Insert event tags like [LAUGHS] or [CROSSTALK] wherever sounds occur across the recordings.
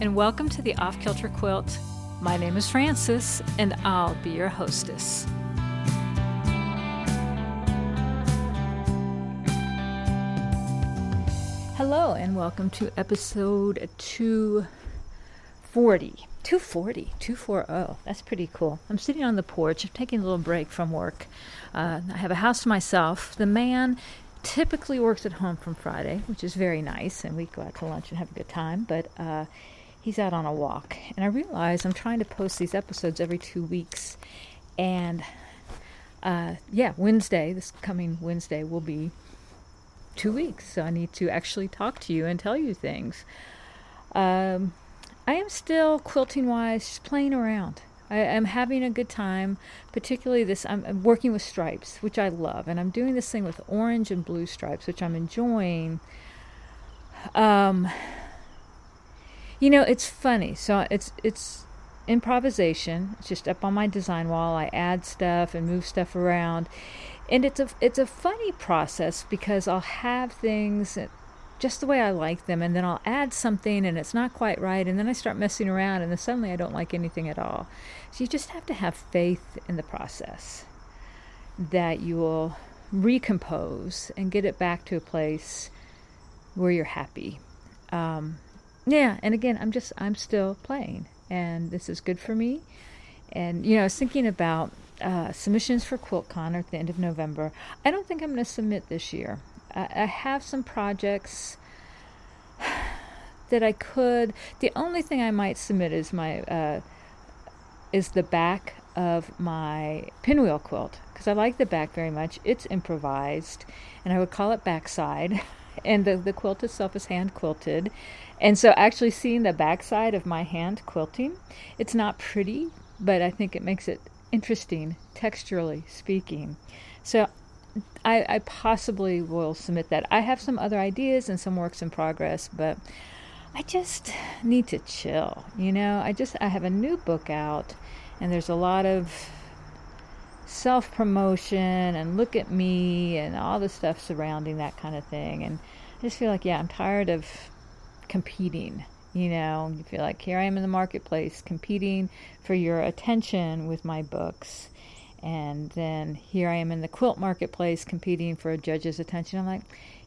and welcome to the Off Kilter Quilt. My name is Frances, and I'll be your hostess. Hello, and welcome to episode 240. 240, 240. That's pretty cool. I'm sitting on the porch, I'm taking a little break from work. Uh, I have a house to myself. The man typically works at home from Friday, which is very nice, and we go out to lunch and have a good time. But uh, he's out on a walk, and I realize I'm trying to post these episodes every two weeks, and uh, yeah, Wednesday, this coming Wednesday, will be two weeks. So I need to actually talk to you and tell you things. Um, I am still quilting wise, just playing around. I, am having a good time, particularly this. I'm, I'm, working with stripes, which I love, and I'm doing this thing with orange and blue stripes, which I'm enjoying. Um, you know, it's funny. So it's it's improvisation. It's just up on my design wall. I add stuff and move stuff around, and it's a it's a funny process because I'll have things just the way I like them, and then I'll add something and it's not quite right, and then I start messing around, and then suddenly I don't like anything at all. So you just have to have faith in the process that you will recompose and get it back to a place where you're happy. Um, yeah, and again, I'm just I'm still playing, and this is good for me. And you know, I was thinking about uh, submissions for QuiltCon at the end of November. I don't think I'm going to submit this year. I, have some projects [SIGHS] that I could. The only thing I might submit is my uh, is the back of my pinwheel quilt because I like the back very much. It's improvised, and I would call it backside. [LAUGHS] and the, the quilt itself is hand quilted. And so, actually, seeing the backside of my hand quilting, it's not pretty, but I think it makes it interesting, texturally speaking. So, I, I possibly will submit that. I have some other ideas and some works in progress, but I just need to chill. You know, I just I have a new book out, and there's a lot of self promotion and look at me and all the stuff surrounding that kind of thing. And I just feel like, yeah, I'm tired of competing. You know, you feel like here I am in the marketplace competing for your attention with my books and then here I am in the quilt marketplace competing for a judge's attention. I'm like,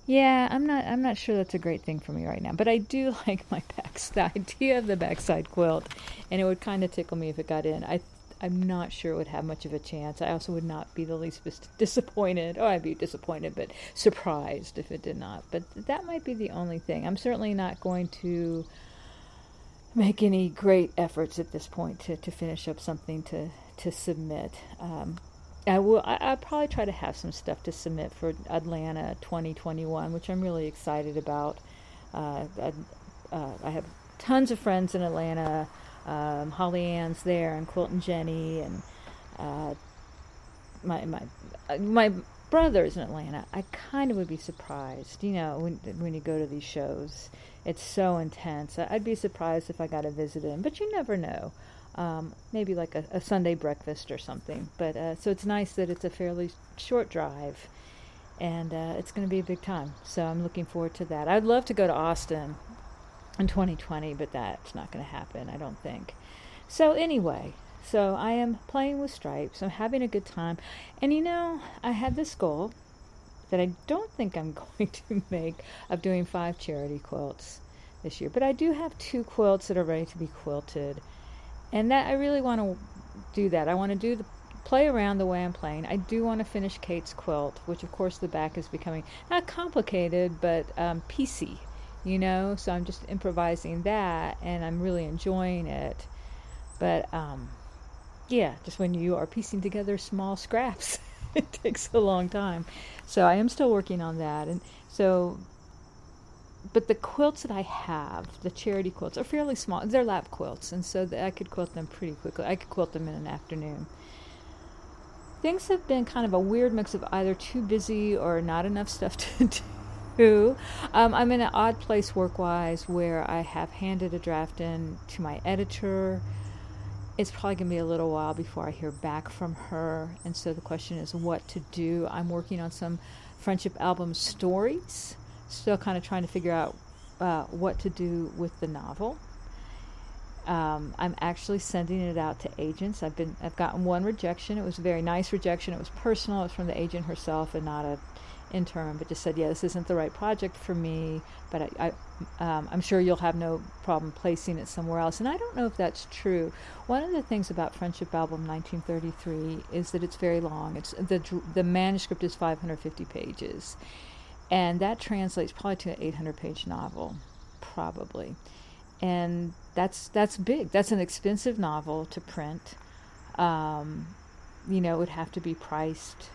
yeah, I'm not I'm not sure that's a great thing for me right now. But I do [LAUGHS] like my backs the idea of the backside quilt and it would kind of tickle me if it got in. I I'm not sure it would have much of a chance. I also would not be the least bit [LAUGHS] disappointed. Oh, I'd be disappointed, but surprised if it did not. But that might be the only thing. I'm certainly not going to make any great efforts at this point to, to finish up something to to submit. Um, I will. I, will probably try to have some stuff to submit for Atlanta 2021, which I'm really excited about. Uh, I, uh, I, have tons of friends in Atlanta. Um, Holly Ann's there, and Quilton Jenny, and uh, my my uh, my brother's in Atlanta. I kind of would be surprised, you know, when when you go to these shows. It's so intense. I'd be surprised if I got to visit him, but you never know um, maybe like a, a, Sunday breakfast or something. But uh, so it's nice that it's a fairly short drive, and uh, it's going to be a big time. So I'm looking forward to that. I'd love to go to Austin in 2020, but that's not going to happen, I don't think. So anyway, so I am playing with stripes. I'm having a good time, and you know, I had this goal that I don't think I'm [LAUGHS] going to make of doing five charity quilts this year. But I do have two quilts that are ready to be quilted and that I really want to do that. I want to do the play around the way I'm playing. I do want to finish Kate's quilt, which of course the back is becoming not complicated but um, you know. So I'm just improvising that, and I'm really enjoying it. But um, yeah, just when you are piecing together small scraps, [LAUGHS] it takes a long time. So I am still working on that, and so but the quilts that I have, the charity quilts, are fairly small. They're lap quilts, and so I could quilt them pretty quickly. I could quilt them in an afternoon. Things have been kind of a weird mix of either too busy or not enough stuff [LAUGHS] to do. Um, I'm in an odd place work wise where I have handed a draft in to my editor. It's probably going to be a little while before I hear back from her, and so the question is what to do. I'm working on some friendship album stories still kind of trying to figure out uh, what to do with the novel. Um, I'm actually sending it out to agents. I've been I've gotten one rejection. It was a very nice rejection. It was personal. It was from the agent herself and not a intern, but just said, yeah, this isn't the right project for me. But I, I um, I'm sure you'll have no problem placing it somewhere else. And I don't know if that's true. One of the things about Friendship Album 1933 is that it's very long. It's the the manuscript is 550 pages, and that translates probably to an 800 page novel, probably and that's that's big. That's an expensive novel to print. Um, you know, it would have to be priced,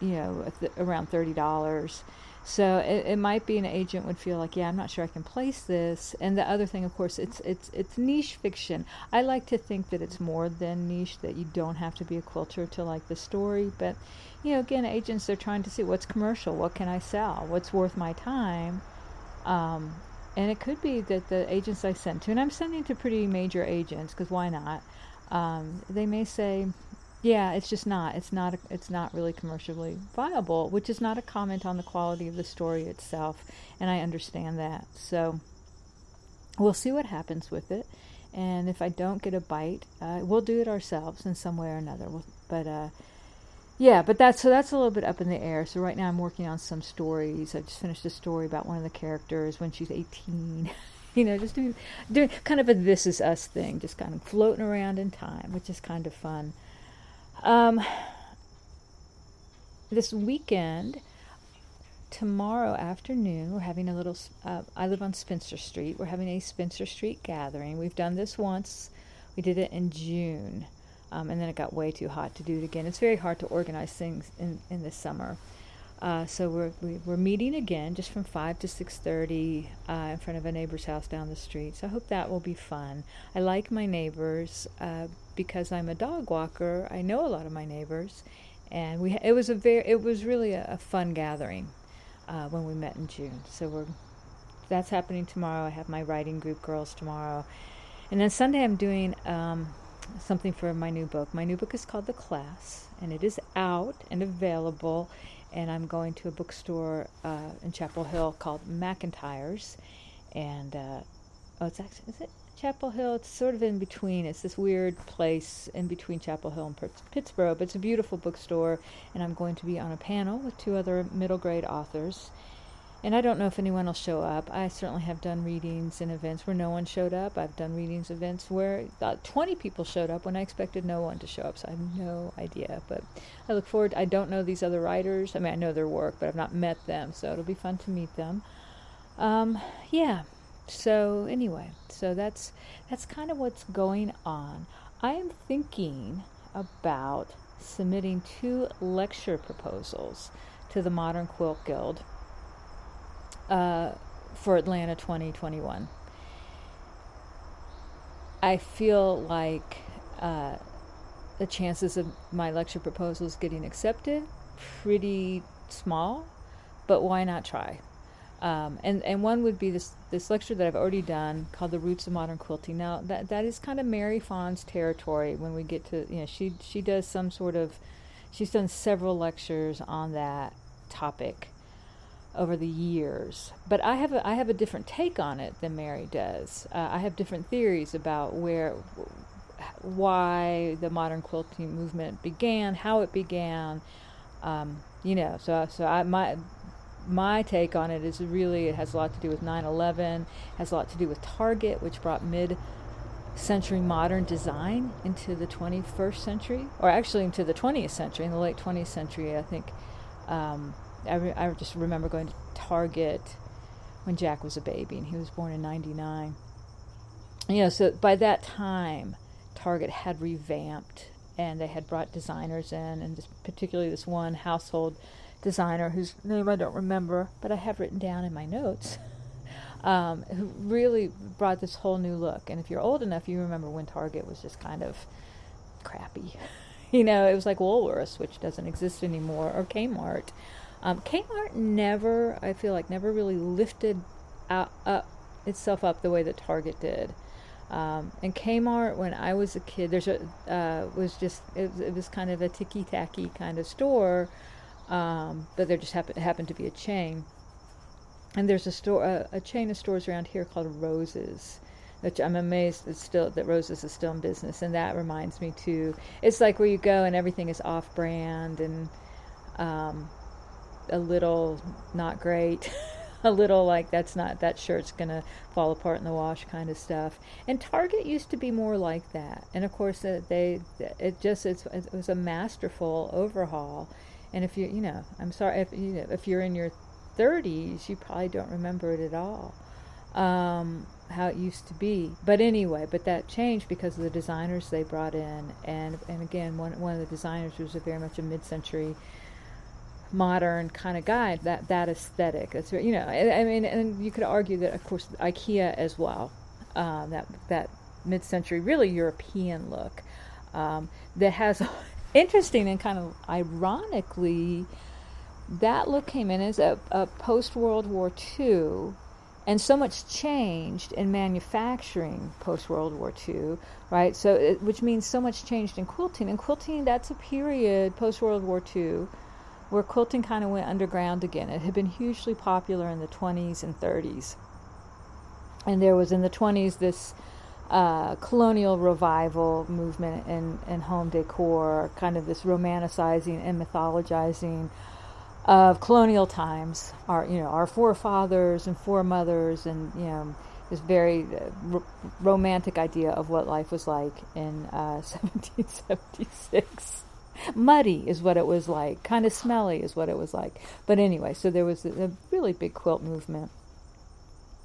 you know, around thirty dollars. So it, it might be an agent would feel like, yeah, I'm not sure I can place this. And the other thing, of course, it's it's it's niche fiction. I like to think that it's more than niche. That you don't have to be a quilter to like the story. But you know, again, agents they're trying to see what's commercial, what can I sell, what's worth my time. Um, and it could be that the agents I send to, and I'm sending to pretty major agents because why not? Um, they may say, "Yeah, it's just not. It's not. A, it's not really commercially viable," which is not a comment on the quality of the story itself, and I understand that. So we'll see what happens with it, and if I don't get a bite, uh, we'll do it ourselves in some way or another. But uh, yeah, but that's so that's a little bit up in the air. So right now I'm working on some stories. I just finished a story about one of the characters when she's 18. [LAUGHS] you know, just doing doing kind of a this is us thing, just kind of floating around in time, which is kind of fun. Um, this weekend, tomorrow afternoon, we're having a little. Uh, I live on Spencer Street. We're having a Spencer Street gathering. We've done this once. We did it in June. Um, and then it got way too hot to do it again. It's very hard to organize things in, in the summer. Uh, so we're we, are meeting again, just from five to six thirty, uh, in front of a neighbor's house down the street. So I hope that will be fun. I like my neighbors uh, because I'm a dog walker. I know a lot of my neighbors, and we it was a very it was really a, a fun gathering uh, when we met in June. So we're that's happening tomorrow. I have my writing group girls tomorrow, and then Sunday I'm doing. Um, something for my new book. My new book is called The Class, and it is out and available. And I'm going to a bookstore uh, in Chapel Hill called McIntyre's, and uh, oh, it's actually is it Chapel Hill? It's sort of in between. It's this weird place in between Chapel Hill and Pittsboro, but it's a beautiful bookstore. And I'm going to be on a panel with two other middle grade authors and I don't know if anyone will show up. I certainly have done readings and events where no one showed up. I've done readings events where about 20 people showed up when I expected no one to show up. So I have no idea. But I look forward. I don't know these other writers. I mean, I know their work, but I've not met them. So it'll be fun to meet them. Um, yeah. So anyway, so that's that's kind of what's going on. I am thinking about submitting two lecture proposals to the Modern Quilt Guild uh, for Atlanta 2021. I feel like uh, the chances of my lecture proposals getting accepted pretty small, but why not try? Um, and and one would be this this lecture that I've already done called the roots of modern quilting. Now that that is kind of Mary Fons's territory. When we get to you know she she does some sort of she's done several lectures on that topic, over the years. But I have a, I have a different take on it than Mary does. Uh, I have different theories about where, why the modern quilting movement began, how it began. Um, you know, so so I my my take on it is really it has a lot to do with 9/11, has a lot to do with Target, which brought mid century modern design into the 21st century, or actually into the 20th century, in the late 20th century, I think. Um, I, re- I just remember going to Target when Jack was a baby, and he was born in 99. You know, so by that time, Target had revamped and they had brought designers in, and this, particularly this one household designer whose name I don't remember, but I have written down in my notes, [LAUGHS] um, who really brought this whole new look. And if you're old enough, you remember when Target was just kind of crappy. [LAUGHS] you know, it was like Woolworths, which doesn't exist anymore, or Kmart. Um, Kmart never, I feel like, never really lifted out, up itself up the way that Target did. Um, and Kmart, when I was a kid, there's a uh, was just it, it, was kind of a ticky tacky kind of store, um, but there just happened happened to be a chain. And there's a store, a, a chain of stores around here called Roses, which I'm amazed it's still that Roses is still in business, and that reminds me too. It's like where you go and everything is off-brand and um, a little not great. [LAUGHS] a little like that's not that shirt's gonna fall apart in the wash kind of stuff. And Target used to be more like that. And of course, uh, they it just it's, it was a masterful overhaul. And if you you know, I'm sorry if you know, if you're in your 30s, you probably don't remember it at all. Um, how it used to be. But anyway, but that changed because of the designers they brought in, and and again, one one of the designers was very much a mid-century modern kind of guy. That that aesthetic. It's you know, I, I mean, and you could argue that of course IKEA as well. Uh, that that mid-century, really European look um, that has [LAUGHS] interesting and kind of ironically. That look came in as a, a post World War II and so much changed in manufacturing post World War II, right? So, it, which means so much changed in quilting. And quilting, that's a period post World War II where quilting kind of went underground again. It had been hugely popular in the 20s and 30s. And there was in the 20s this uh, colonial revival movement in home decor, kind of this romanticizing and mythologizing of colonial times, our you know our forefathers and foremothers, and you know this very uh, r- romantic idea of what life was like in uh, [LAUGHS] 1776. Muddy is what it was like. Kind of smelly is what it was like. But anyway, so there was a, a really big quilt movement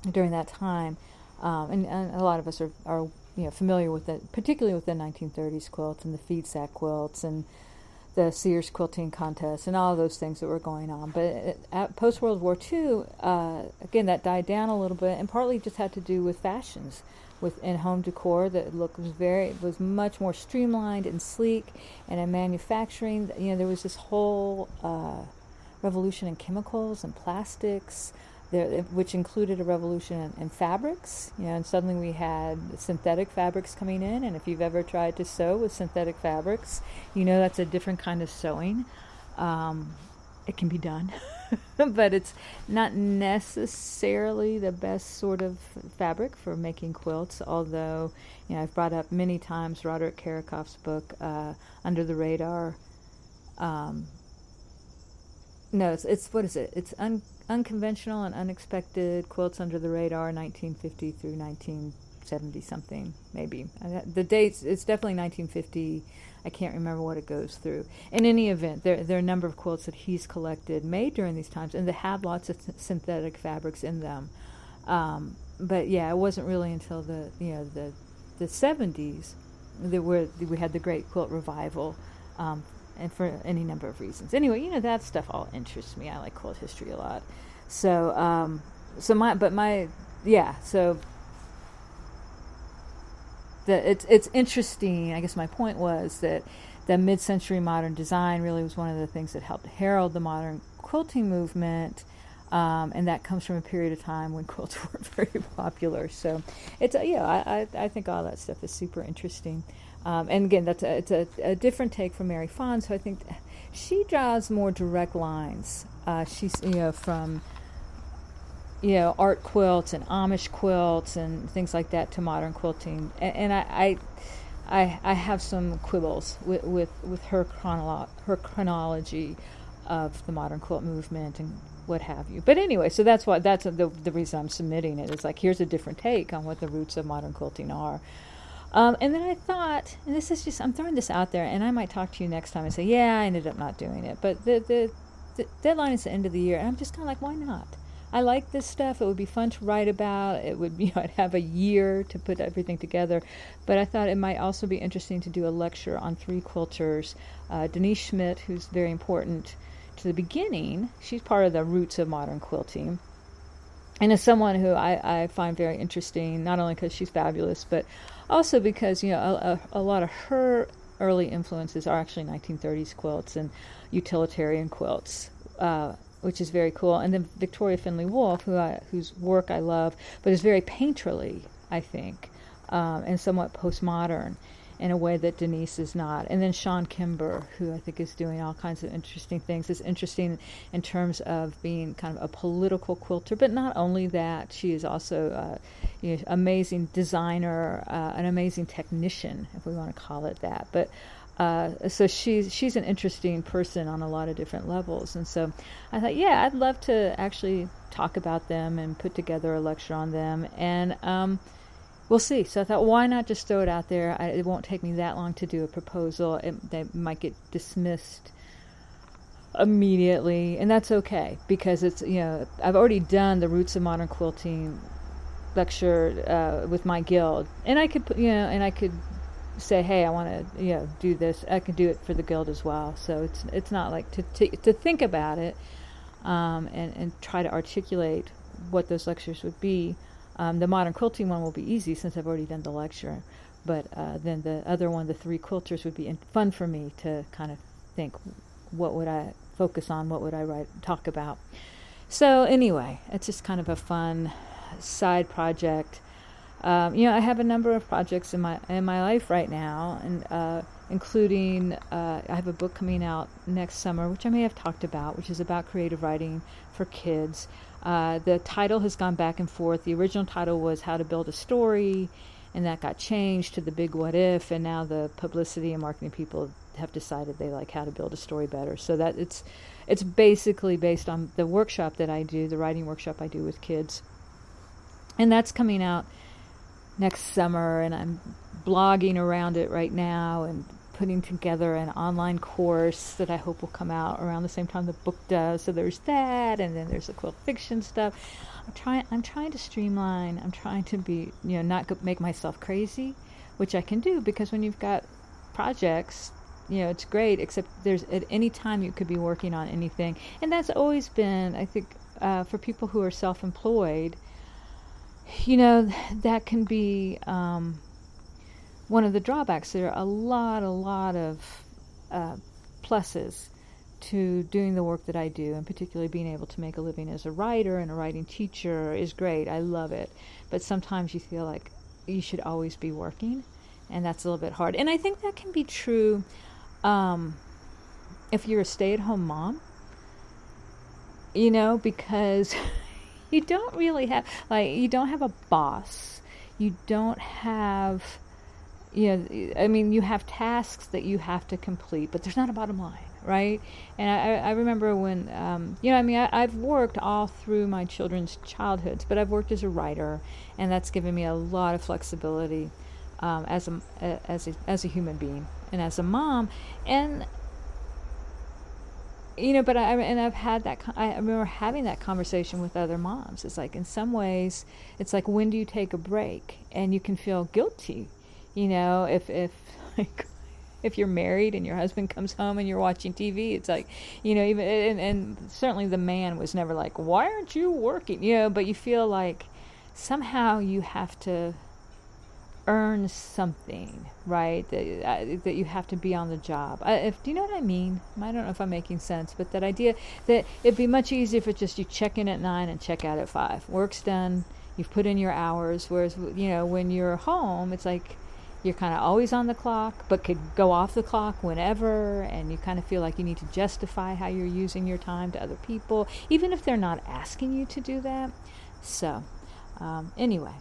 during that time, um, and, and, a lot of us are, are you know familiar with it, particularly with the 1930s quilts and the feed sack quilts and the Sears quilting contest and all those things that were going on. But at post World War II, uh, again, that died down a little bit, and partly just had to do with fashions within home decor. That look was very was much more streamlined and sleek, and in manufacturing, you know, there was this whole uh, revolution in chemicals and plastics there, which included a revolution in, in, fabrics. You know, and suddenly we had synthetic fabrics coming in. And if you've ever tried to sew with synthetic fabrics, you know that's a different kind of sewing. Um, it can be done, [LAUGHS] [LAUGHS] but it's not necessarily the best sort of fabric for making quilts. Although, you know, I've brought up many times Roderick Kiracofe's book, uh, Under the Radar. Um, no, it's, it's what is it? It's un, unconventional and unexpected quilts under the radar, 1950 through 1970 something, maybe. The dates, it's definitely 1950. I can't remember what it goes through. In any event, there, there are a number of quilts that he's collected made during these times, and they have lots of th- synthetic fabrics in them. Um, but yeah, it wasn't really until the you know the the 70s that we had the Great Quilt Revival. Um, and for any number of reasons. Anyway, you know that stuff all interests me. I like quilt history a lot. So, um, so my, but my, yeah. So it's it's interesting. I guess my point was that the mid-century modern design really was one of the things that helped herald the modern quilting movement. Um, and that comes from a period of time when [LAUGHS] quilts were very popular. So it's uh, yeah, I, I, I think all that stuff is super interesting. Um, and again, that's a, it's a, a, different take from Mary Fons. So I think she draws more direct lines. Uh, she's you know from you know art quilts and Amish quilts and things like that to modern quilting. And, and I, I, I I have some quibbles with with, with her chronolo- her chronology of the modern quilt movement and what have you. But anyway, so that's why that's the the reason I'm submitting it. It's like here's a different take on what the roots of modern quilting are. Um, and then I thought, and this is just, I'm throwing this out there, and I might talk to you next time and say, yeah, I ended up not doing it. But the, the, the deadline is the end of the year, and I'm just kind of like, why not? I like this stuff. It would be fun to write about. It would, be, you [LAUGHS] know, I'd have a year to put everything together. But I thought it might also be interesting to do a lecture on three quilters. Uh, Denise Schmidt, who's very important to the beginning, she's part of the roots of modern quilting and as someone who I, I find very interesting, not only because she's fabulous, but also because you know a, a, a, lot of her early influences are actually 1930s quilts and utilitarian quilts, uh, which is very cool. And then Victoria Findlay Wolfe, who I, whose work I love, but is very painterly, I think, um, and somewhat postmodern. in a way that Denise is not. And then Chawne Kimber, who I think is doing all kinds of interesting things, It's interesting in terms of being kind of a political quilter. But not only that, she is also an you know, amazing designer, uh, an amazing technician, if we want to call it that. But uh, so she's she's an interesting person on a lot of different levels, and so I thought, yeah, I'd love to actually talk about them and put together a lecture on them, and um, we'll see. So I thought, why not just throw it out there? I, it won't take me that long to do a proposal. It, they might get dismissed immediately, and that's okay because it's you know I've already done the roots of modern quilting lecture uh, with my guild, and I could you know and I could say, hey, I want to you know do this. I can do it for the guild as well. So it's it's not like to to, to think about it um, and and try to articulate what those lectures would be. Um, the modern quilting one will be easy since I've already done the lecture, but uh, then the other one, the three quilters, would be fun for me to kind of think, what would I focus on? What would I write talk about? So anyway, it's just kind of a fun side project. Um, you know, I have a number of projects in my in my life right now, and uh, including uh, I have a book coming out next summer, which I may have talked about, which is about creative writing for kids. Uh, the title has gone back and forth. The original title was How to Build a Story, and that got changed to The Big What If, and now the publicity and marketing people have decided they like how to build a story better. So that it's it's basically based on the workshop that I do, the writing workshop I do with kids, and that's coming out next summer. And I'm blogging around it right now and putting together an online course that I hope will come out around the same time the book does. So there's that, and then there's the quilt fiction stuff. I'm trying. I'm trying to streamline. I'm trying to be, you know, not make myself crazy, which I can do because when you've got projects, you know, it's great. Except there's at any time you could be working on anything, and that's always been, I think, uh, for people who are self-employed. You know, that can be. Um, one of the drawbacks. There are a lot, a lot of uh, pluses to doing the work that I do, and particularly being able to make a living as a writer and a writing teacher is great. I love it. But sometimes you feel like you should always be working, and that's a little bit hard. And I think that can be true um, if you're a stay at home mom, you know, because [LAUGHS] you don't really have, like, you don't have a boss. You don't have you know, I mean, you have tasks that you have to complete, but there's not a bottom line, right? And I, I remember when, um, you know, I mean, I, have worked all through my children's childhoods, but I've worked as a writer, and that's given me a lot of flexibility um, as a as a as a human being and as a mom, and you know, but I and I've had that. I remember having that conversation with other moms. It's like in some ways, it's like when do you take a break, and you can feel guilty you know, if if [LAUGHS] like if you're married and your husband comes home and you're watching TV, it's like, you know, even and, and certainly the man was never like, "Why aren't you working?" You know, but you feel like somehow you have to earn something, right? That uh, that you have to be on the job. I, if do you know what I mean? I don't know if I'm making sense, but that idea that it'd be much easier if it's just you check in at nine and check out at five. Work's done. You've put in your hours. Whereas you know when you're home, it's like you're kind of always on the clock, but could go off the clock whenever, and you kind of feel like you need to justify how you're using your time to other people, even if they're not asking you to do that. So, um, anyway.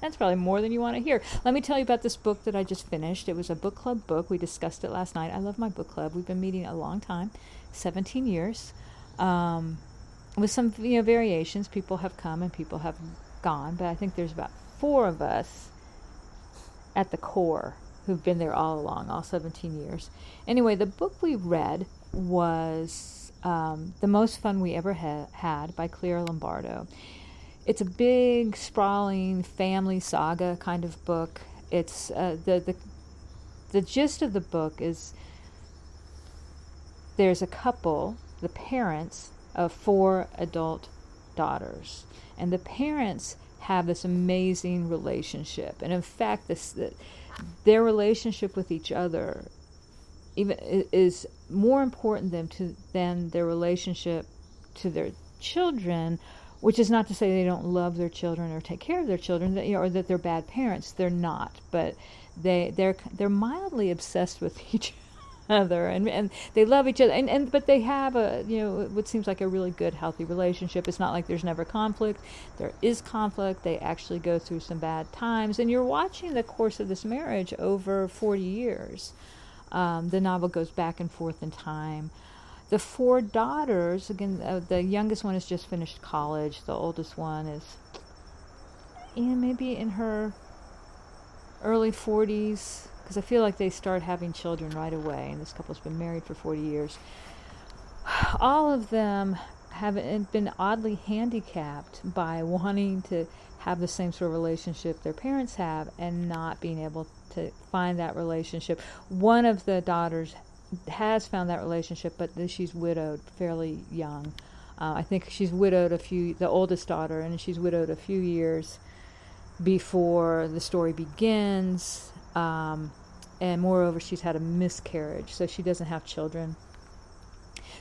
That's probably more than you want to hear. Let me tell you about this book that I just finished. It was a book club book. We discussed it last night. I love my book club. We've been meeting a long time, 17 years, um, with some you know variations. People have come and people have gone, but I think there's about four of us at the core who've been there all along, all 17 years. Anyway, the book we read was um, The Most Fun We Ever ha- Had by Claire Lombardo. It's a big, sprawling family saga kind of book. It's uh, the, the the gist of the book is there's a couple, the parents of four adult daughters, and the parents have this amazing relationship. And in fact, this their relationship with each other even is more important than to than their relationship to their children which is not to say they don't love their children or take care of their children, that, you know, or that they're bad parents. They're not, but they they're they're mildly obsessed with [LAUGHS] each other, and and they love each other, and, and but they have a you know what seems like a really good, healthy relationship. It's not like there's never conflict. There is conflict. They actually go through some bad times, and you're watching the course of this marriage over 40 years. Um, the novel goes back and forth in time. The four daughters, again, uh, the youngest one has just finished college. The oldest one is, you maybe in her early 40s, because I feel like they start having children right away, and this couple's been married for 40 years. All of them have been oddly handicapped by wanting to have the same sort of relationship their parents have and not being able to find that relationship. One of the daughters has found that relationship, but she's widowed fairly young. Uh, I think she's widowed a few, the oldest daughter, and she's widowed a few years before the story begins. Um, and moreover, she's had a miscarriage, so she doesn't have children.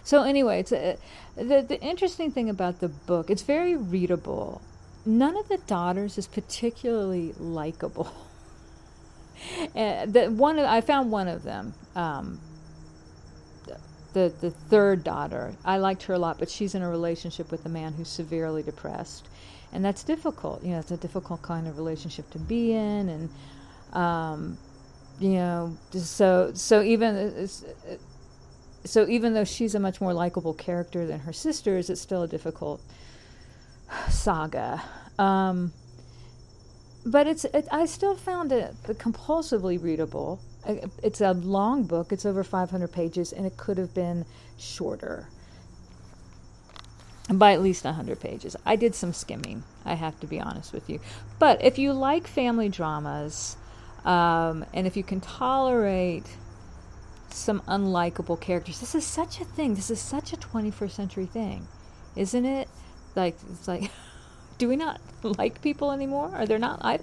So anyway, it's a, the the interesting thing about the book. It's very readable. None of the daughters is particularly likable. and [LAUGHS] the one I found one of them. Um, the the third daughter. I liked her a lot, but she's in a relationship with a man who's severely depressed, and that's difficult. You know, it's a difficult kind of relationship to be in, and um, you know, so so even so even though she's a much more likable character than her sisters, it's still a difficult saga. Um, but it's it, I still found it compulsively readable it's a long book. It's over 500 pages, and it could have been shorter by at least 100 pages. I did some skimming, I have to be honest with you. But if you like family dramas, um, and if you can tolerate some unlikable characters, this is such a thing. This is such a 21st century thing, isn't it? Like, it's like. [LAUGHS] do we not like people anymore? Are there not? I,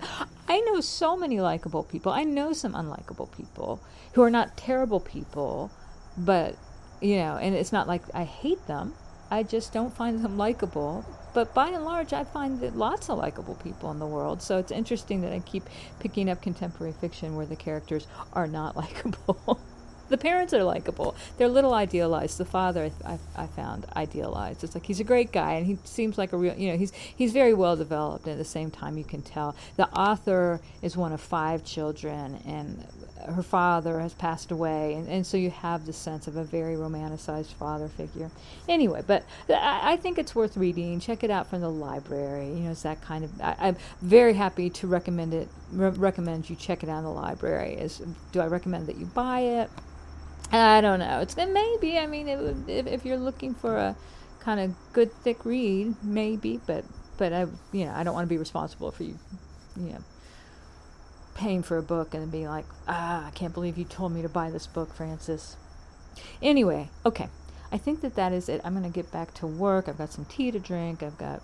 I know so many likable people. I know some unlikable people who are not terrible people, but you know, and it's not like I hate them. I just don't find them likable. But by and large, I find that lots of likable people in the world. So it's interesting that I keep picking up contemporary fiction where the characters are not [LAUGHS] likable. The parents are likable. They're a little idealized. The father, I, I, found idealized. It's like he's a great guy, and he seems like a real. You know, he's he's very well developed. And at the same time, you can tell the author is one of five children, and her father has passed away, and, and so you have the sense of a very romanticized father figure. Anyway, but I, I think it's worth reading. Check it out from the library. You know, it's that kind of. I, am very happy to recommend it. Re- recommend you check it out in the library. Is do I recommend that you buy it? I don't know. It's maybe. I mean, it, if if you're looking for a kind of good thick read, maybe. But but I you know I don't want to be responsible for you, you know, paying for a book and being like, ah, I can't believe you told me to buy this book, Frances. Anyway, okay. I think that that is it. I'm going to get back to work. I've got some tea to drink. I've got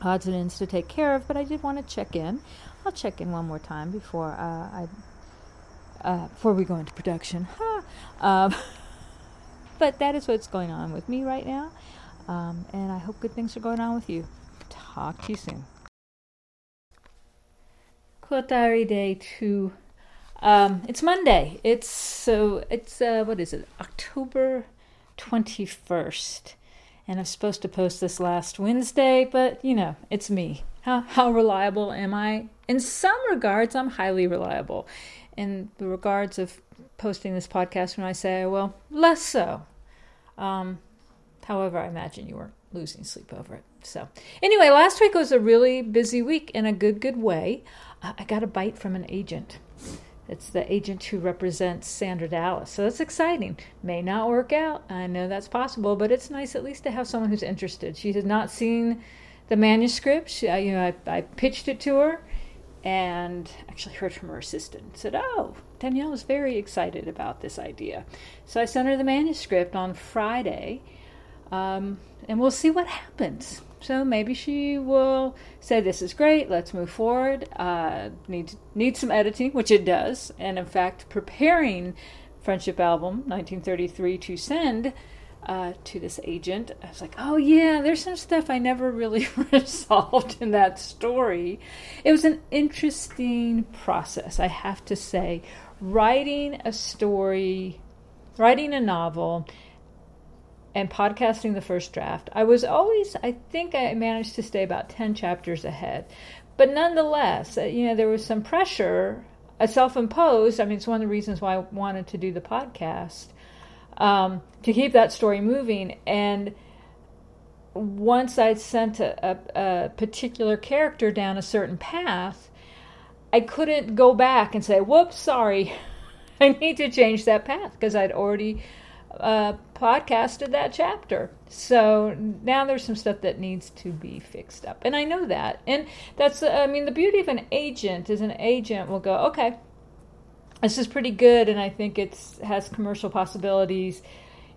odds and ends to take care of, but I did want to check in. I'll check in one more time before uh, I uh, before we go into production. [LAUGHS] Um, [LAUGHS] but that is what's going on with me right now. Um, and I hope good things are going on with you. Talk to you soon. Diary Day 2. Um, it's Monday. It's so, it's, uh, what is it? October 21st. And I'm supposed to post this last Wednesday, but you know, it's me. How, how reliable am I? In some regards, I'm highly reliable in the regards of posting this podcast when I say, well, less so. Um, however, I imagine you weren't losing sleep over it. So, anyway, last week was a really busy week in a good, good way. Uh, I got a bite from an agent. It's the agent who represents Sandra Dallas. So that's exciting. May not work out. I know that's possible, but it's nice at least to have someone who's interested. She has not seen the manuscript. She, you know, I, I pitched it to her and actually heard from her assistant said oh danielle is very excited about this idea. So i sent her the manuscript on friday um, and we'll see what happens. So maybe she will say this is great let's move forward uh, need, need some editing which it does. And in fact preparing friendship album 1933 to send uh, to this agent. I was like, oh, yeah, there's some stuff I never really [LAUGHS] resolved in that story. It was an interesting process, I have to say. Writing a story, writing a novel, and podcasting the first draft, I was always, I think I managed to stay about 10 chapters ahead. But nonetheless, uh, you know, there was some pressure, a self imposed. I mean, it's one of the reasons why I wanted to do the podcast um, to keep that story moving. And once I'd sent a, a, a, particular character down a certain path, I couldn't go back and say, whoops, sorry, [LAUGHS] I need to change that path because I'd already uh, podcasted that chapter. So now there's some stuff that needs to be fixed up. And I know that. And that's, I mean, the beauty of an agent is an agent will go, okay, this is pretty good and I think it's has commercial possibilities.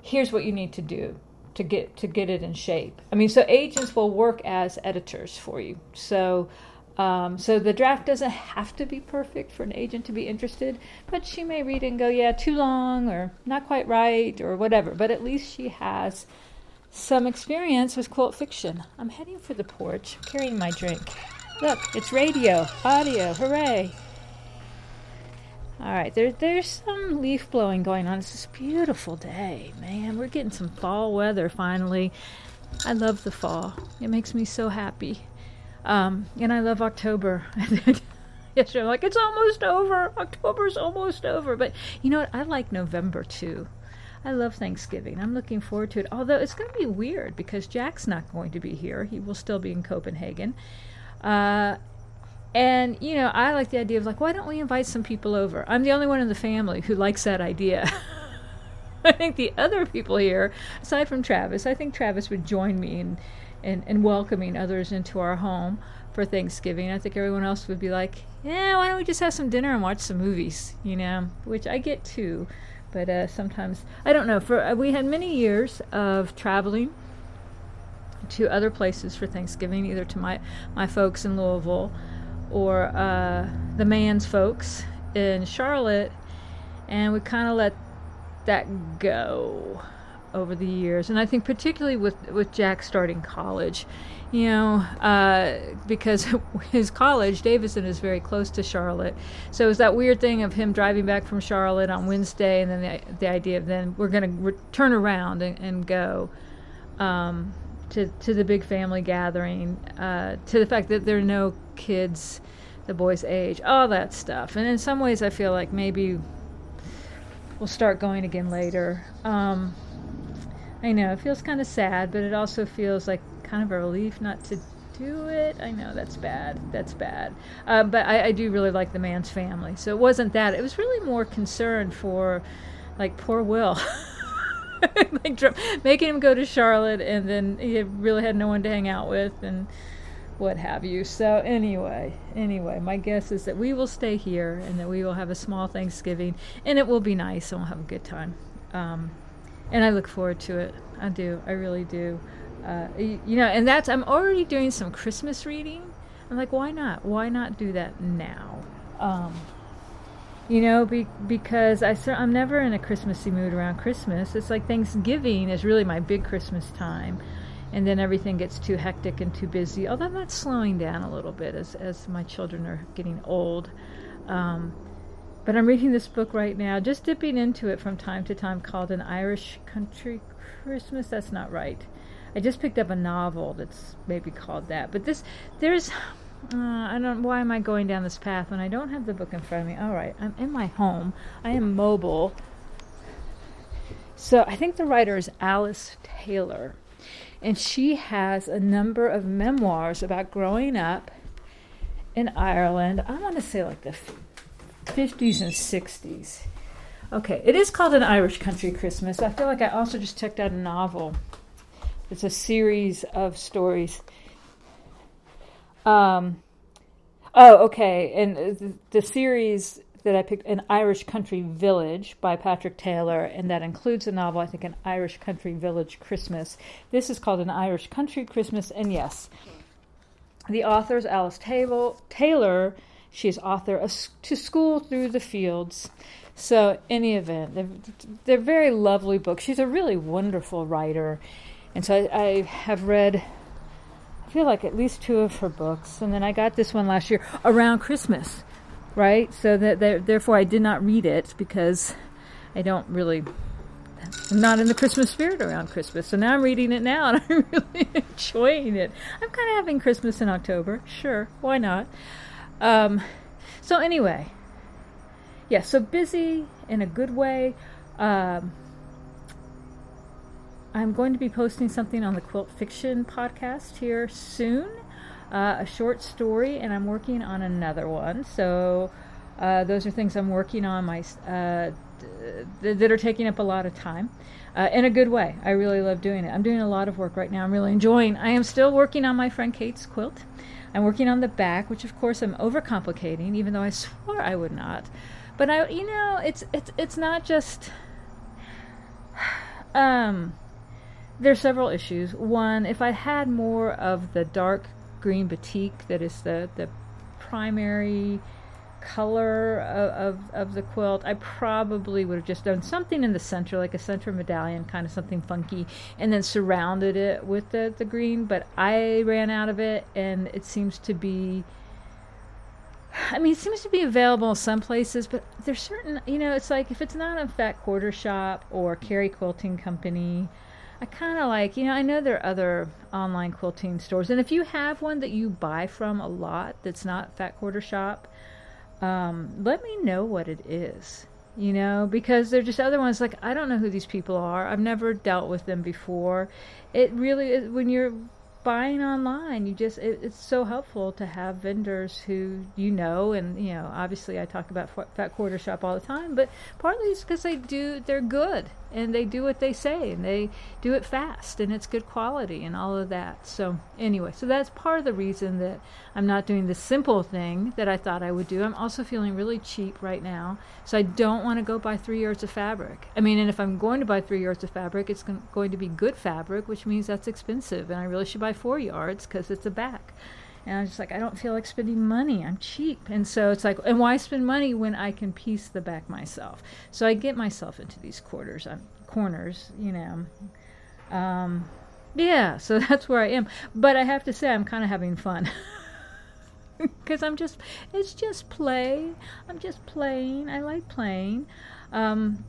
Here's what you need to do to get to get it in shape. I mean, so agents will work as editors for you. So um, so the draft doesn't have to be perfect for an agent to be interested, but she may read and go, yeah, too long or not quite right or whatever. But at least she has some experience with quote fiction. I'm heading for the porch, carrying my drink. Look, it's radio, audio, hooray! All right, there, there's some leaf blowing going on. It's this beautiful day, man. We're getting some fall weather finally. I love the fall. It makes me so happy. Um, and I love October. [LAUGHS] Yesterday, I'm like, it's almost over. October's almost over. But you know what? I like November too. I love Thanksgiving. I'm looking forward to it. Although it's going to be weird because Jack's not going to be here. He will still be in Copenhagen. Uh, and, you know, I like the idea of like, why don't we invite some people over? I'm the only one in the family who likes that idea. [LAUGHS] I think the other people here, aside from Travis, I think Travis would join me in, in, in welcoming others into our home for Thanksgiving. I think everyone else would be like, yeah, why don't we just have some dinner and watch some movies, you know, which I get too. But uh, sometimes, I don't know, for uh, we had many years of traveling to other places for Thanksgiving, either to my, my folks in Louisville or uh, the man's folks in Charlotte, and we kind of let that go over the years. And I think particularly with with Jack starting college, you know, uh, because [LAUGHS] his college, Davidson, is very close to Charlotte. So it's that weird thing of him driving back from Charlotte on Wednesday, and then the, the idea of then we're going to re- turn around and, and go. Um, to, to the big family gathering, uh, to the fact that there are no kids the boy's age, all that stuff. And in some ways, I feel like maybe we'll start going again later. Um, I know it feels kind of sad, but it also feels like kind of a relief not to do it. I know that's bad. That's bad. Uh, but I, I, do really like the man's family. So it wasn't that. It was really more concern for, like, poor Will. [LAUGHS] [LAUGHS] like making him go to Charlotte, and then he really had no one to hang out with, and what have you. So anyway, anyway, my guess is that we will stay here, and that we will have a small Thanksgiving, and it will be nice, and we'll have a good time. Um, and I look forward to it. I do. I really do. Uh, you, you know, and that's I'm already doing some Christmas reading. I'm like, why not? Why not do that now? Um, you know, be, because I, I'm never in a Christmassy mood around Christmas. It's like Thanksgiving is really my big Christmas time. And then everything gets too hectic and too busy. Although that's slowing down a little bit as, as my children are getting old. Um, but I'm reading this book right now, just dipping into it from time to time, called An Irish Country Christmas. That's not right. I just picked up a novel that's maybe called that. But this, there's uh, I don't. Why am I going down this path when I don't have the book in front of me? All right, I'm in my home. I am mobile. So I think the writer is Alice Taylor, and she has a number of memoirs about growing up in Ireland. I want to say like the 50s and 60s. Okay, it is called An Irish Country Christmas. I feel like I also just checked out a novel. It's a series of stories um, oh, okay. And the, series that I picked, An Irish Country Village by Patrick Taylor, and that includes a novel, I think, An Irish Country Village Christmas. This is called An Irish Country Christmas, and yes, the author is Alice Table, Taylor. She is author of To School Through the Fields. So, any event, they're, they're very lovely books. She's a really wonderful writer. And so I, I have read, feel like at least two of her books. And then I got this one last year around Christmas, right? So that therefore I did not read it because I don't really I'm not in the Christmas spirit around Christmas. So now I'm reading it now and [LAUGHS] I'm really enjoying it. I'm kind of having Christmas in October. Sure, why not? Um, so, anyway, yeah, so busy in a good way. Um, I'm going to be posting something on the Quilt Fiction podcast here soon, uh, a short story, and I'm working on another one. So, uh, those are things I'm working on my uh, th- that are taking up a lot of time. Uh, in a good way. I really love doing it. I'm doing a lot of work right now. I'm really enjoying. I am still working on my friend Kate's quilt. I'm working on the back, which of course I'm overcomplicating, even though I swore I would not. But I, you know, it's it's it's not just. [SIGHS] Um, there's several issues. One, if I had more of the dark green batik, that is the the primary color of, of, of, the quilt, I probably would have just done something in the center, like a center medallion, kind of something funky, and then surrounded it with the, the green. But I ran out of it, and it seems to be. I mean, it seems to be available in some places, but there's certain, you know, it's like if it's not a Fat Quarter Shop or Cary Quilting Company, I kind of like, you know, I know there are other online quilting stores, and if you have one that you buy from a lot that's not Fat Quarter Shop, um, let me know what it is you know because they're just other ones like i don't know who these people are. I've never dealt with them before. It really is when you're buying online. You just it, it's so helpful to have vendors who you know and you know obviously i talk about fat quarter shop all the time but partly it's because they do they're good and they do what they say and they do it fast and it's good quality and all of that. So anyway so that's part of the reason that i'm not doing the simple thing that i thought i would do. I'm also feeling really cheap right now so i don't want to go buy three yards of fabric. I mean and if i'm going to buy three yards of fabric it's going to be good fabric which means that's expensive and i really should buy four yards because it's a back. And I'm just like, I don't feel like spending money. I'm cheap. And so it's like, and why spend money when I can piece the back myself? So I get myself into these quarters, um, corners, you know. Um, yeah, so [LAUGHS] that's where I am. But I have to say, I'm kind of having fun. [LAUGHS] Because I'm just, it's just play. I'm just playing. I like playing. Um,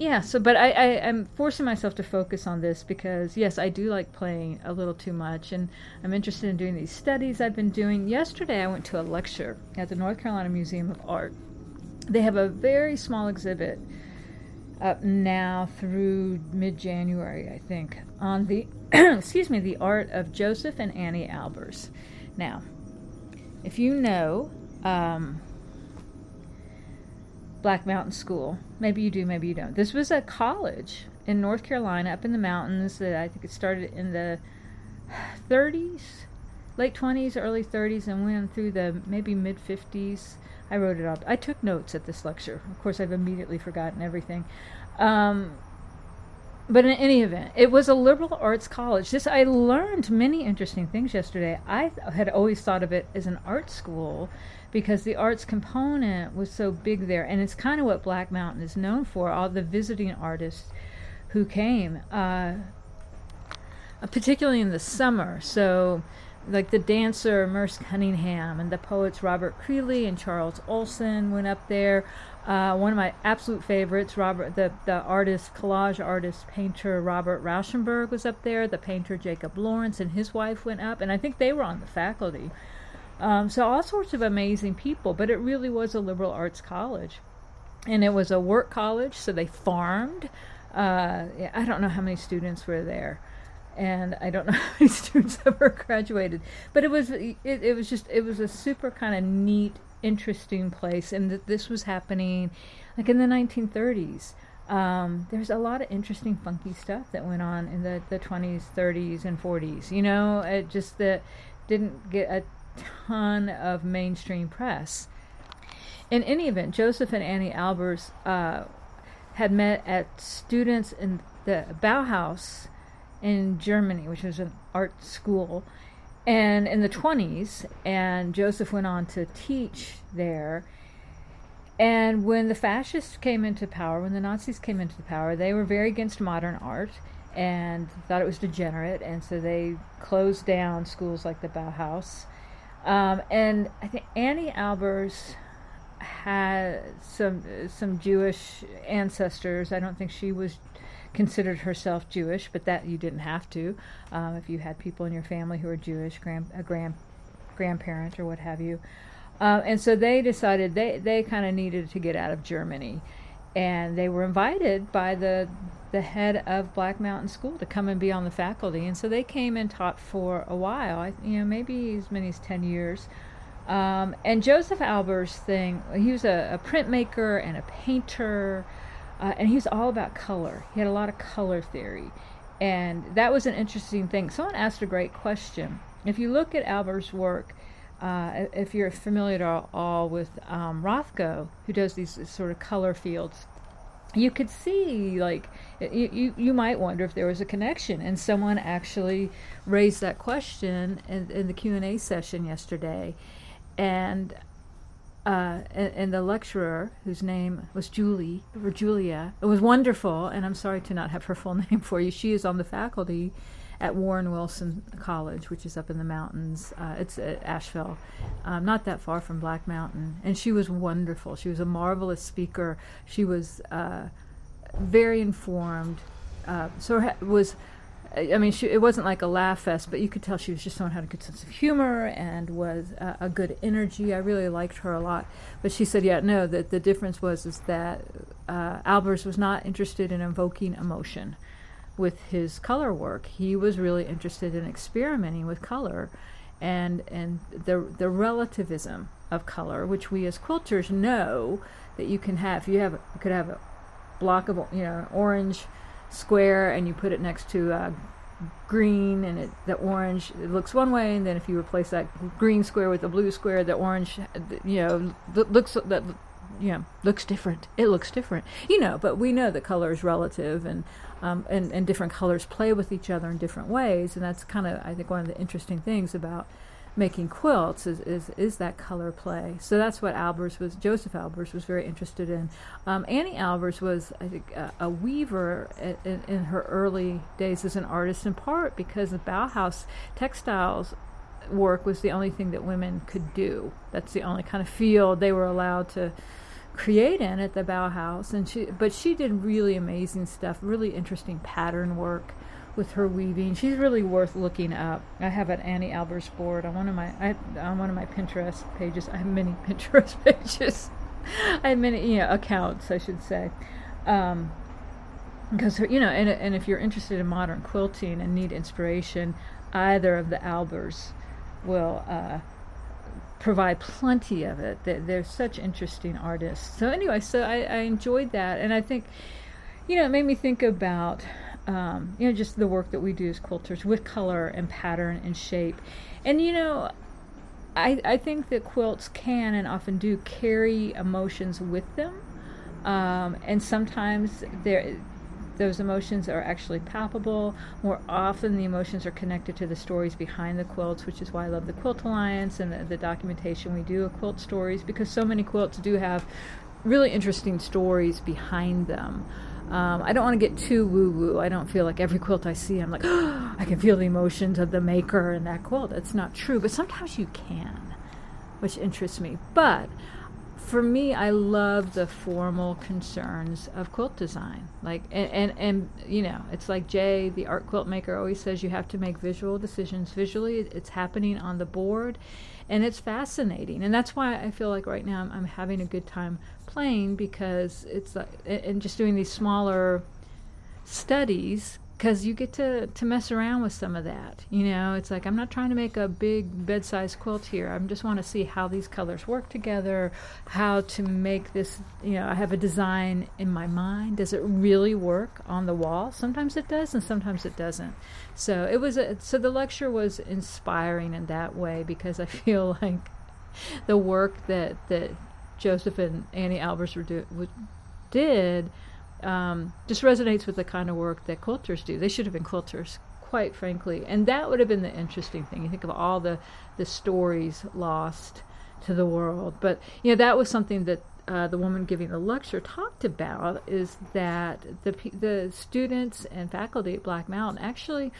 yeah so but I, I i'm forcing myself to focus on this because yes i do like playing a little too much and i'm interested in doing these studies i've been doing. Yesterday i went to a lecture at the north carolina museum of art. They have a very small exhibit up now through mid-january i think on the [CLEARS THROAT] excuse me the art of josef and anni albers. Now if you know um, Black Mountain School. Maybe you do, maybe you don't. This was a college in North Carolina, up in the mountains. That I think it started in the 30s, late 20s, early 30s, and went through the maybe mid 50s. I wrote it up. I took notes at this lecture. Of course, I've immediately forgotten everything. Um, but in any event, it was a liberal arts college. This I learned many interesting things yesterday. I had always thought of it as an art school because the arts component was so big there, and it's kind of what Black Mountain is known for. All the visiting artists who came, uh, particularly in the summer. So, like the dancer Merce Cunningham and the poets Robert Creeley and Charles Olson went up there. Uh, one of my absolute favorites, Robert, the, the artist, collage artist, painter Robert Rauschenberg was up there. The painter Jacob Lawrence and his wife went up, and I think they were on the faculty. Um, so all sorts of amazing people, but it really was a liberal arts college, and it was a work college, so they farmed. Uh, I don't know how many students were there, and I don't [LAUGHS] know how many [LAUGHS] students ever graduated, but it was it, it was just it was a super kind of neat, interesting place, and that this was happening like in the 1930s. Um, there's a lot of interesting, funky stuff that went on in the, the 20s, 30s, and 40s. You know, it just that didn't get a ton of mainstream press. In any event, Josef and Anni Albers uh, had met at students in the Bauhaus in Germany, which was an art school, and in the 20s, and Josef went on to teach there. And when the fascists came into power, when the Nazis came into power, they were very against modern art and thought it was degenerate, and so they closed down schools like the Bauhaus. Um, and I think Anni Albers had some some Jewish ancestors. I don't think she was considered herself Jewish, but that you didn't have to. Um, if you had people in your family who were Jewish, grand, a grand, grandparent or what have you. Uh, and so they decided they, they kind of needed to get out of Germany. And they were invited by the the head of Black Mountain School to come and be on the faculty. And so they came and taught for a while, you know, maybe as many as 10 years. Um, and Josef Albers' thing, he was a, a printmaker and a painter uh, and he was all about color. He had a lot of color theory. And that was an interesting thing. Someone asked a great question. If you look at Albers' work, uh, if you're familiar at all with um, Rothko, who does these sort of color fields, you could see like you, you, you might wonder if there was a connection and someone actually raised that question in, in the q&a session yesterday and uh, and, and, the lecturer, whose name was Julie or Julia, it was wonderful. And I'm sorry to not have her full [LAUGHS] name for you. She is on the faculty at Warren Wilson College, which is up in the mountains. Uh, it's at Asheville, um, not that far from Black Mountain. And she was wonderful. She was a marvelous speaker. She was uh, very informed. Uh, so ha- was I mean, she, it wasn't like a laugh fest, but you could tell she was just someone who had a good sense of humor and was uh, a good energy. I really liked her a lot. But she said, yeah, no, that the difference was is that uh, Albers was not interested in invoking emotion with his color work. He was really interested in experimenting with color and and the the relativism of color, which we as quilters know that you can have. You have you could have a block of you know orange square and you put it next to uh, green and it, the orange it looks one way and then if you replace that green square with a blue square the orange you know looks that you know looks different. It looks different. You know but we know that color is relative and um, and, and different colors play with each other in different ways and that's kind of i think one of the interesting things about making quilts is, is, is that color play. So that's what Albers was, Josef Albers was very interested in. Um, Anni Albers was, I think, a, a weaver in, in, her early days as an artist, in part because the Bauhaus textiles work was the only thing that women could do. That's the only kind of field they were allowed to create in at the Bauhaus. And she, but she did really amazing stuff, really interesting pattern work with her weaving. She's really worth looking up. I have an Anni Albers board on one of my I, on one of my Pinterest pages. I have many [LAUGHS] Pinterest pages. I have many you know accounts, I should say. Um, because you know, and and if you're interested in modern quilting and need inspiration, either of the Albers will uh, provide plenty of it. They're, they're, such interesting artists. So anyway, so I, I enjoyed that, and I think, you know, it made me think about um, you know, just the work that we do as quilters with color and pattern and shape. And, you know, I, I think that quilts can and often do carry emotions with them. Um, and sometimes there, those emotions are actually palpable. More often, the emotions are connected to the stories behind the quilts, which is why I love the Quilt Alliance and the, the documentation we do of quilt stories, because so many quilts do have really interesting stories behind them. Um, I don't want to get too woo woo. I don't feel like every quilt I see, I'm like, oh, [GASPS] I can feel the emotions of the maker in that quilt. It's not true, but sometimes you can, which interests me. But for me, I love the formal concerns of quilt design. Like, and, and, and, you know, it's like Jay, the art quilt maker, always says you have to make visual decisions visually. It's happening on the board, and it's fascinating. And that's why I feel like right now I'm, I'm having a good time playing because it's uh, and just doing these smaller studies because you get to, to mess around with some of that. You know, it's like I'm not trying to make a big bed-sized quilt here. I just want to see how these colors work together, how to make this. You know, I have a design in my mind. Does it really work on the wall? Sometimes it does, and sometimes it doesn't. So it was. A, so the lecture was inspiring in that way because I [LAUGHS] feel like the work that that Josef and Anni Albers were do, did um, just resonates with the kind of work that quilters do. They should have been quilters quite frankly, and that would have been the interesting thing. You think of all the the stories lost to the world, but you know that was something that uh, the woman giving the lecture talked about is that the the students and faculty at Black Mountain actually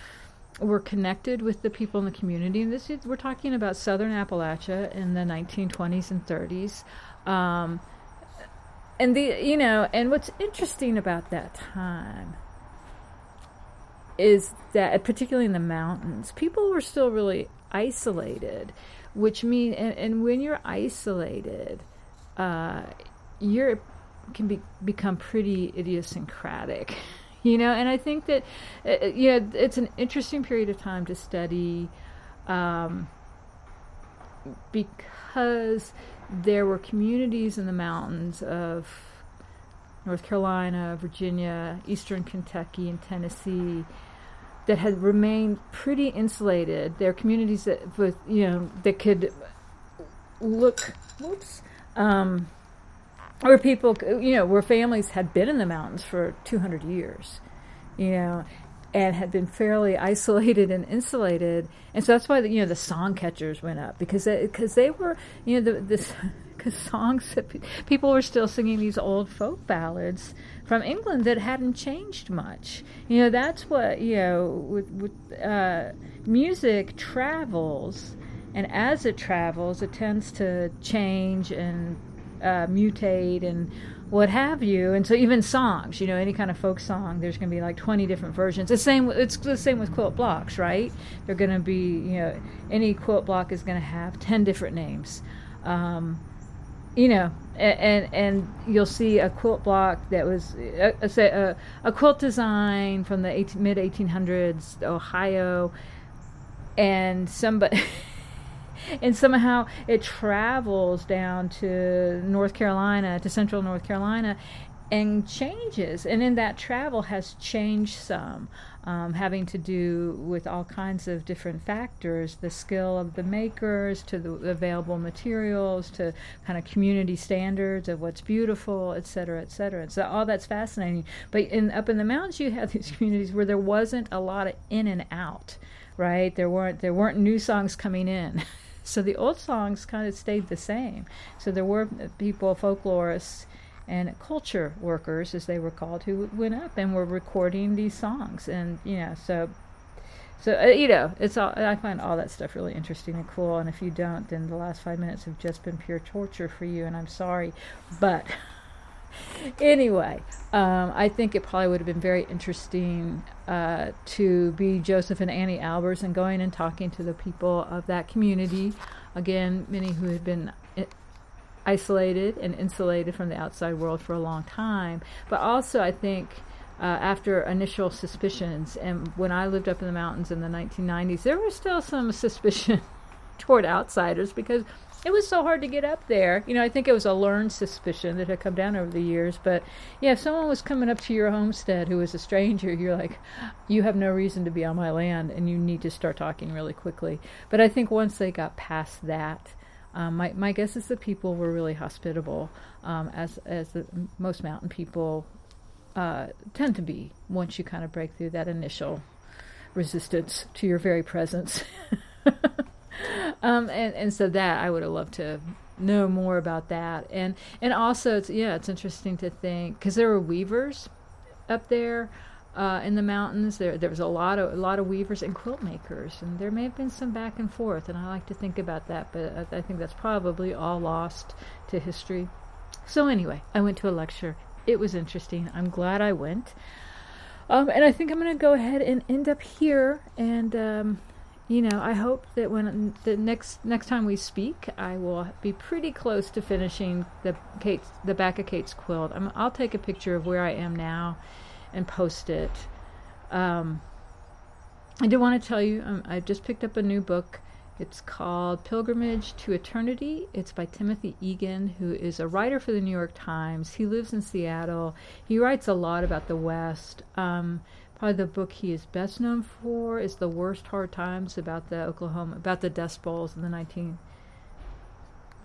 were connected with the people in the community. And this is, we're talking about Southern Appalachia in the 1920s and 30s. Um, and the you know, and what's interesting about that time is that particularly in the mountains, people were still really isolated, which mean and, and when you're isolated, uh, you're can be become pretty idiosyncratic [LAUGHS] you know? And i think that uh, uh, you know it's an interesting period of time to study um, because there were communities in the mountains of north carolina virginia eastern kentucky and tennessee that had remained pretty insulated. There are communities that with you know that could look whoops um, where people, you know, where families had been in the mountains for 200 years, you know, and had been fairly isolated and insulated, and so that's why the, you know the song catchers went up because they, they, were you know the this because [LAUGHS] songs that pe- people were still singing these old folk ballads from England that hadn't changed much. You know that's what you know with, with uh, music travels, and as it travels, it tends to change and uh, mutate and what have you. And so even songs, you know, any kind of folk song, there's going to be like 20 different versions. The same, it's the same with quilt blocks, right? They're going to be, you know, any quilt block is going to have 10 different names. Um, you know, and, and, and you'll see a quilt block that was a, a, a, a quilt design from the 18, mid 1800s, Ohio, and somebody [LAUGHS] and somehow it travels down to North Carolina, to central North Carolina, and changes. And in that travel has changed some, um, having to do with all kinds of different factors the skill of the makers, to the available materials, to kind of community standards of what's beautiful, et cetera, et cetera. So all that's fascinating. But in, up in the mountains, you have [LAUGHS] these communities where there wasn't a lot of in and out. Right, there weren't there weren't new songs coming in. [LAUGHS] So the old songs kind of stayed the same. So there were people, folklorists, and culture workers, as they were called, who went up and were recording these songs. And you know, so so uh, you know, it's all. I find all that stuff really interesting and cool. And if you don't, then the last five minutes have just been pure torture for you. And I'm sorry, but. [LAUGHS] [LAUGHS] anyway, um, I think it probably would have been very interesting uh, to be Josef and Anni Albers and going and talking to the people of that community. Again, many who had been eh, isolated and insulated from the outside world for a long time. But also, I think. Uh, after initial suspicions, and when I lived up in the mountains in the 1990s, there was still some suspicion [LAUGHS] toward outsiders because it was so hard to get up there. You know, I think it was a learned suspicion that had come down over the years. But yeah, if someone was coming up to your homestead who was a stranger, you're like, you have no reason to be on my land, and you need to start talking really quickly. But I think once they got past that, um, my my guess is that people were really hospitable, um, as as the, most mountain people uh, tend to be once you kind of break through that initial resistance to your very presence. [LAUGHS] [LAUGHS] um, and and so that I would have loved to know more about that, and and also it's yeah, it's interesting to think because there were weavers up there. Uh, in the mountains, there there was a lot of a lot of weavers and quilt makers, and there may have been some back and forth, and I like to think about that, but I, I think that's probably all lost to history. So anyway, I went to a lecture. It was interesting. I'm glad I went. Um, and I think I'm going to go ahead and end up here and um, you know, I hope that when the next next time we speak, I will be pretty close to finishing the Kate's the back of Kate's quilt. i will take a picture of where I am now and post it. Um, I do want to tell you, um, I just picked up a new book. It's called Pilgrimage to Eternity. It's by Timothy Egan, who is a writer for the New York Times. He lives in Seattle. He writes a lot about the West. Um, Probably the book he is best known for is The Worst Hard Times about the Oklahoma, about the Dust Bowls in the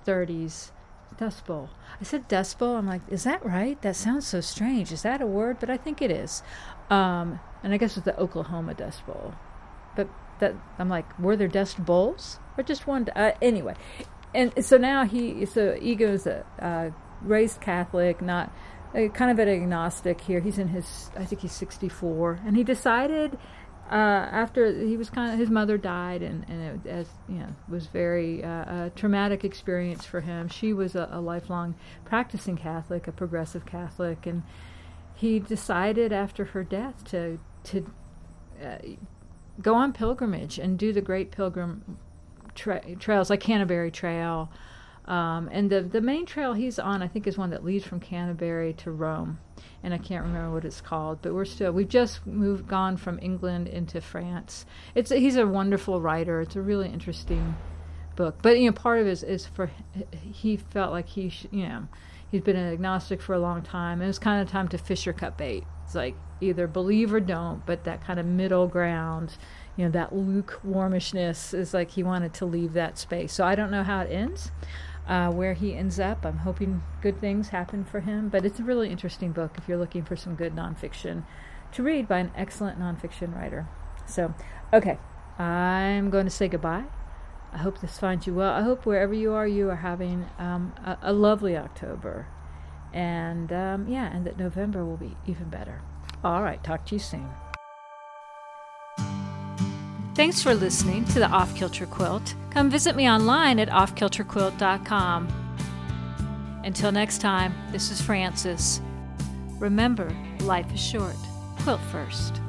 1930s. Dust Bowl. I said Dust Bowl. I'm like, is that right? That sounds so strange. Is that a word? But I think it is. Um, and I guess it's the Oklahoma Dust Bowl. but that I'm like, were there dust bowls or just one? Uh, anyway, and so now he so Egan's a uh, raised Catholic, not kind of an agnostic here. He's in his I think he's 64, and he decided. Uh, after he was kind of his mother died and and it as you know was very uh, a traumatic experience for him. She was a, a lifelong practicing Catholic, a progressive Catholic, and he decided after her death to to uh, go on pilgrimage and do the great pilgrim tra- trails like Canterbury Trail. Um, and the the main trail he's on, I think, is one that leads from Canterbury to Rome, and I can't remember what it's called. But we're still we've just moved gone from England into France. It's he's a wonderful writer. It's a really interesting book. But you know, part of it is, is for he felt like he sh- you know he's been an agnostic for a long time, and it's kind of time to fish or cut bait. It's like either believe or don't, but that kind of middle ground you know that lukewarmishness is like he wanted to leave that space so i don't know how it ends uh, where he ends up. I'm hoping good things happen for him but it's a really interesting book if you're looking for some good nonfiction to read by an excellent nonfiction writer. So okay. I'm going to say goodbye. I hope this finds you well. I hope wherever you are you are having um, a, a, lovely october. And um, yeah and that november will be even better. All right. Talk to you soon Thanks for listening to the Off Kilter Quilt. Come visit me online at offkilterquilt.com. Until next time, this is Frances. Remember, life is short. Quilt first.